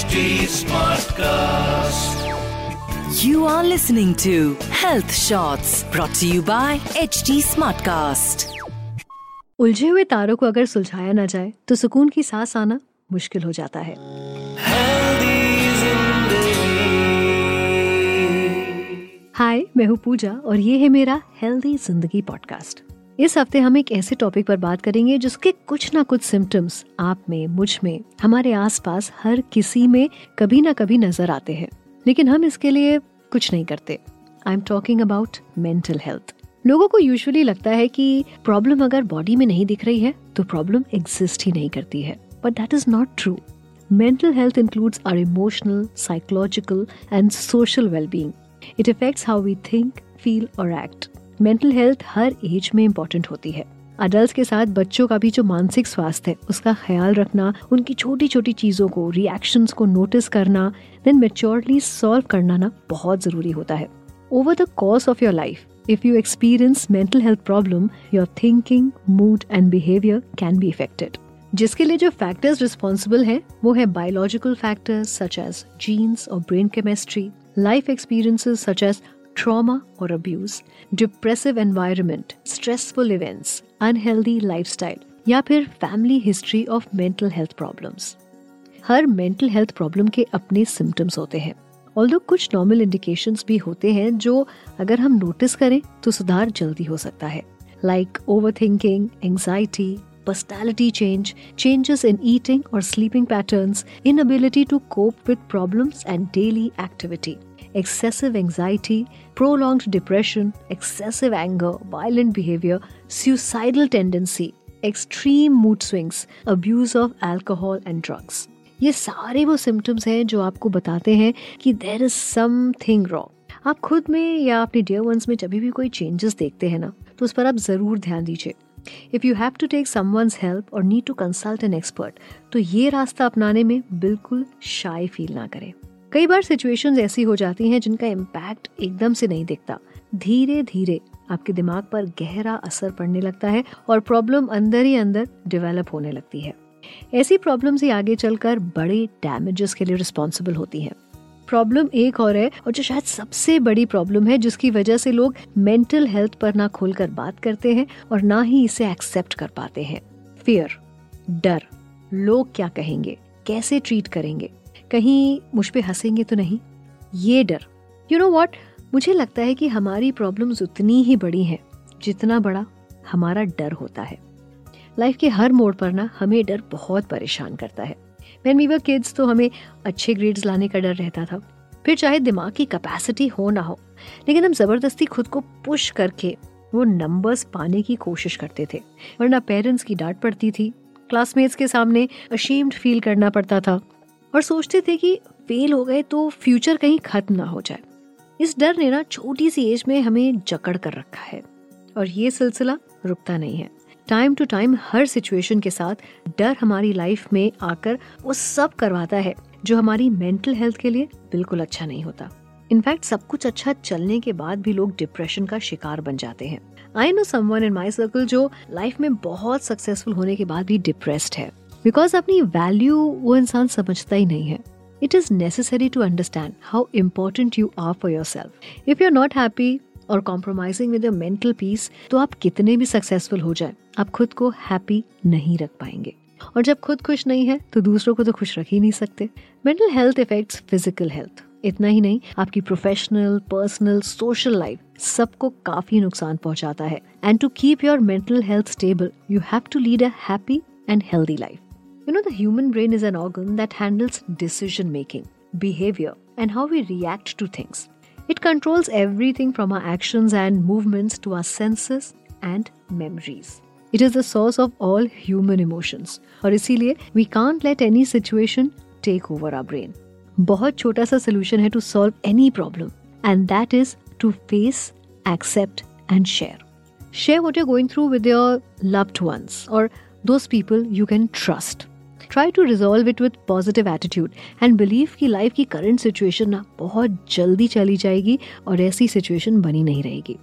HD Smartcast. You are listening to Health Shots brought to you by HD Smartcast. उलझे हुए तारों को अगर सुलझाया ना जाए तो सुकून की सांस आना मुश्किल हो जाता है हाय मैं हूँ पूजा और ये है मेरा हेल्दी ज़िंदगी पॉडकास्ट इस हफ़्ते हम एक ऐसे टॉपिक पर बात करेंगे जिसके कुछ ना कुछ सिम्टम्स आप में, मुझमें, हमारे आसपास हर किसी में कभी ना कभी नज़र आते हैं। लेकिन हम इसके लिए कुछ नहीं करते। I am talking about mental health लोगों को यूजुअली लगता है कि प्रॉब्लम अगर बॉडी में नहीं दिख रही है तो प्रॉब्लम एग्जिस्ट ही नहीं करती है। But that is not true mental health includes our emotional psychological and social wellbeing it It how we think feel और act. मेंटल हेल्थ हर एज में इम्पोर्टेंट होती है। अडल्ट के साथ बच्चों का भी जो मानसिक स्वास्थ्य है, उसका ख्याल रखना, उनकी छोटी छोटी चीज़ों को रिएक्शंस को नोटिस करना देन मेच्योरली सॉल्व करना ना बहुत ज़रूरी होता है। Over the course of your life if you experience mental health problem your thinking mood and behaviour can be affected जिसके लिए जो फैक्टर्स रिस्पॉन्सिबल हैं, वो है biological factors such as genes और brain chemistry life experiences such as trauma or abuse, depressive environment, stressful events, unhealthy lifestyle या फिर family history of mental health problems her mental health problem के अपने symptoms होते हैं although कुछ normal indications भी होते हैं जो अगर हम नोटिस करें तो सुधार जल्दी हो सकता है like over thinking anxiety personality change, changes in eating or sleeping patterns, inability to cope with problems and daily activity, excessive anxiety, prolonged depression, excessive anger, violent behavior, suicidal tendency, extreme mood swings, abuse of alcohol and drugs. ये सारे वो symptoms हैं जो आपको बताते हैं कि there is something wrong आप खुद में या अपने डियर वंस में जब भी कोई चेंजेस देखते हैं ना तो उस पर आप ज़रूर ध्यान दीजिए। If you have to take someone help और need to consult an expert तो ये रास्ता अपनाने में बिल्कुल शाय फील ना करें। कई बार सिचुएशंस ऐसी हो जाती हैं जिनका इम्पैक्ट एकदम से नहीं दिखता। धीरे धीरे आपके दिमाग पर गहरा असर पड़ने लगता है और प्रॉब्लम अंदर ही अंदर डेवलप होने लगती है। ऐसी प्रॉब्लम्स ही आगे चलकर बड़े डैमेजेस के लिए रिस्पॉन्सिबल होती हैं। प्रॉब्लम एक और है और जो शायद सबसे बड़ी प्रॉब्लम है जिसकी वजह से लोग मेंटल हेल्थ पर ना खोलकर बात करते हैं और ना ही इसे एक्सेप्ट कर पाते हैं। फियर डर, लोग क्या कहेंगे? कैसे ट्रीट करेंगे? कहीं मुझ पर हंसेंगे तो नहीं? ये डर। यू नो वॉट मुझे लगता है कि हमारी प्रॉब्लम्स उतनी ही बड़ी हैं, जितना बड़ा हमारा डर होता है। लाइफ के हर मोड़ पर ना हमें डर बहुत परेशान करता है। वैन वी वर किड्स तो हमें अच्छे ग्रेड्स लाने का डर रहता था। फिर चाहे दिमाग की कैपेसिटी हो ना हो, लेकिन हम ज़बरदस्ती खुद को पुश करके वो नंबर्स पाने की कोशिश करते थे। वरना पेरेंट्स की डांट पड़ती थी। क्लासमेट्स के सामने अशीम्ड फील करना पड़ता था। और सोचते थे कि फेल हो गए तो फ्यूचर कहीं खत्म ना हो जाए। इस डर ने ना छोटी सी एज में हमें जकड़ कर रखा है। और ये सिलसिला रुकता नहीं है। टाइम टू टाइम हर सिचुएशन के साथ डर हमारी लाइफ में आकर वो सब करवाता है, जो हमारी मेंटल हेल्थ के लिए बिल्कुल अच्छा नहीं होता। इनफैक्ट सब कुछ अच्छा चलने के बाद भी लोग डिप्रेशन का शिकार बन जाते हैं। I know someone in my circle जो लाइफ में बहुत सक्सेसफुल होने के बाद भी डिप्रेस्ड है। बिकॉज़ अपनी वैल्यू वो इंसान समझता ही नहीं है. It is necessary to understand how important you are for your self if you are not happy और कॉम्प्रोमाइजिंग विद मेंटल पीस तो आप कितने भी सक्सेसफुल हो जाए, आप खुद को हैप्पी नहीं रख पाएँगे. और जब खुद खुश नहीं है तो दूसरों को तो खुश रख ही नहीं सकते. Mental health affects physical health इतना ही नहीं, आपकी प्रोफेशनल पर्सनल सोशल लाइफ सबको काफ़ी नुकसान पहुंचाता है. And to keep your mental health stable you have to lead a happy and healthy life You know, the human brain is an organ that handles decision making, behavior, and how we react to things. It controls everything from our actions and movements to our senses and memories. It is the source of all human emotions. और इसीलिए we can't let any situation take over our brain. बहुत छोटा सा solution है to solve any problem and that is to face, accept and share. Share what you're going through with your loved ones or those people you can trust. Try to resolve it with positive attitude and believe कि life की current situation ना बहुत जल्दी चली जाएगी और ऐसी situation बनी नहीं रहेगी।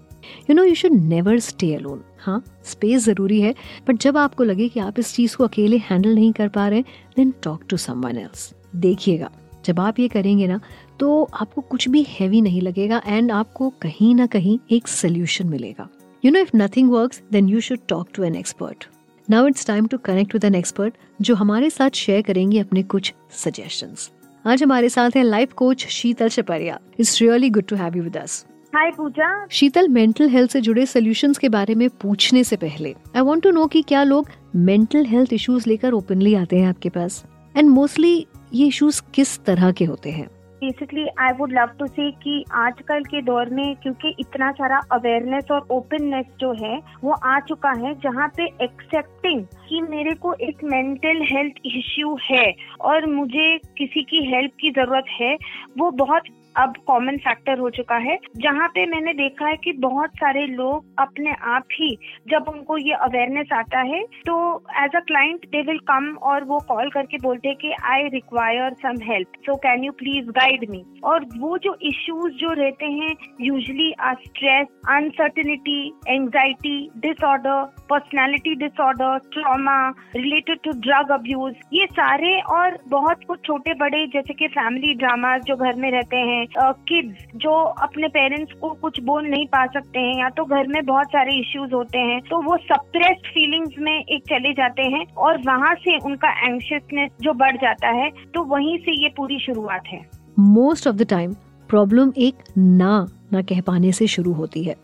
You know you should never stay alone हाँ स्पेस ज़रूरी है बट जब आपको लगे कि आप इस चीज़ को अकेले हैंडल नहीं कर पा रहे then talk to someone else देखिएगा, जब आप ये करेंगे ना तो आपको कुछ भी हैवी नहीं लगेगा एंड आपको कहीं ना कहीं एक सोल्यूशन मिलेगा। You know if nothing work then you should talk to an expert now it's time to connect with an expert जो हमारे साथ शेयर करेंगे अपने कुछ सजेशंस आज हमारे साथ हैं life coach Sheetal Shaparia it's really good to have you with us hi Pooja. Sheetal mental health से जुड़े सोल्यूशंस के बारे में पूछने से पहले आई वांट टू नो कि क्या लोग मेंटल हेल्थ इश्यूज़ लेकर ओपनली आते हैं आपके पास? एंड मोस्टली ये इश्यूज़ किस तरह के होते हैं? Basically I would love to say कि आजकल के दौर में, क्योंकि इतना सारा अवेयरनेस और ओपननेस जो है, वो आ चुका है, जहाँ पे एक्सेप्टिंग कि मेरे को एक मेंटल हेल्थ इश्यू है और मुझे किसी की हेल्प की ज़रूरत है, वो बहुत अब कॉमन फैक्टर हो चुका है, जहाँ पे मैंने देखा है कि बहुत सारे लोग अपने आप ही, जब उनको ये अवेयरनेस आता है तो as a client they will come और वो कॉल करके बोलते हैं कि I require some help so can you please guide me और वो जो इश्यूज़ जो रहते हैं usually stress uncertainty anxiety disorder personality disorder trauma related to drug abuse ये सारे और बहुत कुछ छोटे बड़े जैसे कि फैमिली ड्रामा जो घर में रहते हैं किड्स जो अपने पेरेंट्स को कुछ बोल नहीं पा सकते हैं या तो घर में बहुत सारे इश्यूज़ होते हैं तो वो सप्रेस्ड फीलिंग्स में एक चले जाते हैं और वहाँ से उनका एंशियसनेस जो बढ़ जाता है तो वहीं से ये पूरी शुरुआत है। Most of the time problem एक ना ना कह पाने से शुरू होती है।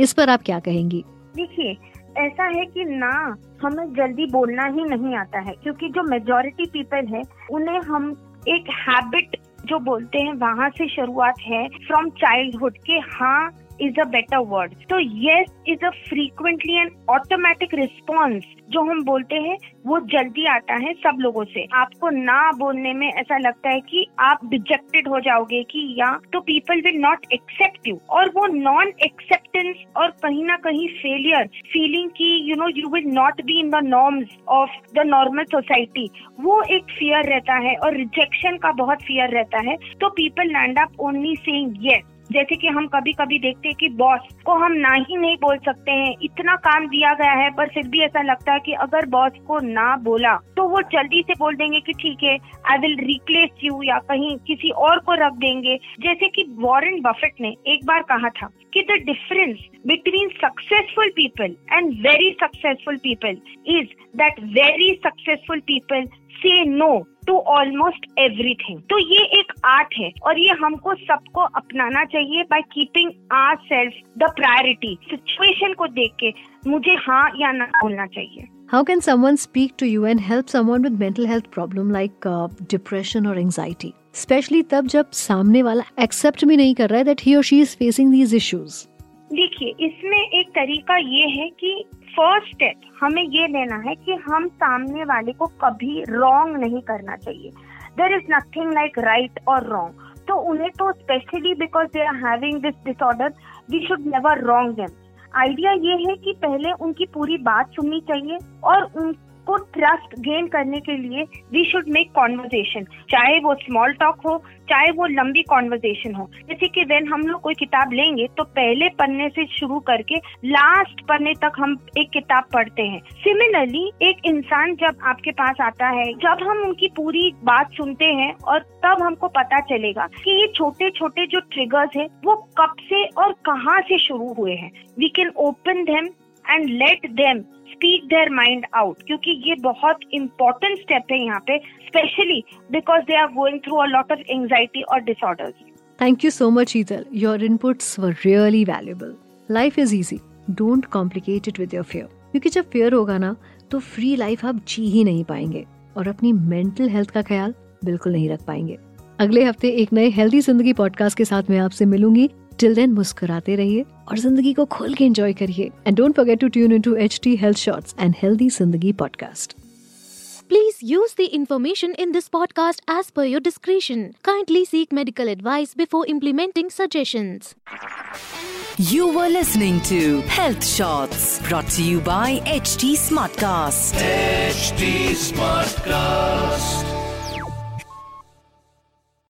इस पर आप क्या कहेंगी? देखिए, ऐसा है कि ना हमें जल्दी बोलना ही नहीं आता है, क्योंकि जो मेजोरिटी पीपल है, उन्हें हम एक हैबिट जो बोलते हैं, वहाँ से शुरुआत है फ्रॉम चाइल्डहुड के हाँ इज़ अ बेटर वर्ड तो yes is a frequently and automatic response जो हम बोलते हैं, वो जल्दी आता है सब लोगों से। आपको ना बोलने में ऐसा लगता है कि आप डिजेक्टेड हो जाओगे कि या तो people will not accept you और वो नॉन एक्सेप्टेंस और कहीं ना कहीं फेलियर फीलिंग की you know you will not be in the norms of the normal society वो एक फियर रहता है और रिजेक्शन का बहुत फियर रहता है। तो people land up only saying yes जैसे कि हम कभी कभी देखते हैं कि बॉस को हम ना ही नहीं बोल सकते हैं। इतना काम दिया गया है, पर फिर भी ऐसा लगता है कि अगर बॉस को ना बोला तो वो जल्दी से बोल देंगे कि ठीक है आई विल रिप्लेस यू या कहीं किसी और को रख देंगे। जैसे कि वॉरेन बफेट ने एक बार कहा था कि the difference between successful people and very successful people is that very successful people say no to almost everything तो ये एक आर्ट है और ये हमको सबको अपनाना चाहिए by keeping our self the priority situation को देख के मुझे हाँ या ना बोलना चाहिए। How can someone speak to you and help someone with mental health problem like depression और एंगजाइटी स्पेशली तब जब सामने वाला एक्सेप्ट भी नहीं कर रहा है दैट ही और she is facing these issues देखिए, इसमें एक तरीका ये है कि फ़र्स्ट स्टेप हमें ये लेना है कि हम सामने वाले को कभी रॉन्ग नहीं करना चाहिए। There is nothing like right और रॉन्ग तो उन्हें तो specially because they are having this disorder we should never wrong them idea ये है कि पहले उनकी पूरी बात सुननी चाहिए और को ट्रस्ट गेन करने के लिए वी शुड मेक कॉन्वर्जेशन चाहे वो स्मॉल टॉक हो, चाहे वो लंबी कॉन्वर्जेशन हो। जैसे कि वेन हम लोग कोई किताब लेंगे तो पहले पन्ने से शुरू करके लास्ट पन्ने तक हम एक किताब पढ़ते हैं। सिमिलरली एक इंसान जब आपके पास आता है, जब हम उनकी पूरी बात सुनते हैं और तब हमको पता चलेगा कि ये छोटे छोटे जो ट्रिगर्स है, वो कब से और कहाँ से शुरू हुए हैं। We can open them and let them speak their mind out क्योंकि ये बहुत इंपॉर्टेंट स्टेप है यहाँ पे specially because they are going through a lot of anxiety और disorders Thank you so much, Ethel. Your inputs were really valuable. Life is easy. Don't complicate it with your fear. क्योंकि जब fear होगा ना तो free life आप जी ही नहीं पाएँगे और अपनी मेंटल हेल्थ का ख्याल बिल्कुल नहीं रख पाएँगे अगले हफ़्ते एक नए हेल्दी ज़िंदगी पॉडकास्ट के साथ मैं आपसे मिलूँगी टिल देन मुस्कुराते रहिए और ज़िंदगी को खोल के एंजॉय करिए and don't forget to tune into HT health shorts and healthy Zindagi podcast Please use the information in this podcast as per your discretion. Kindly seek medical advice before implementing suggestions. You were listening to Health Shots brought to you by HT Smartcast. HT Smartcast.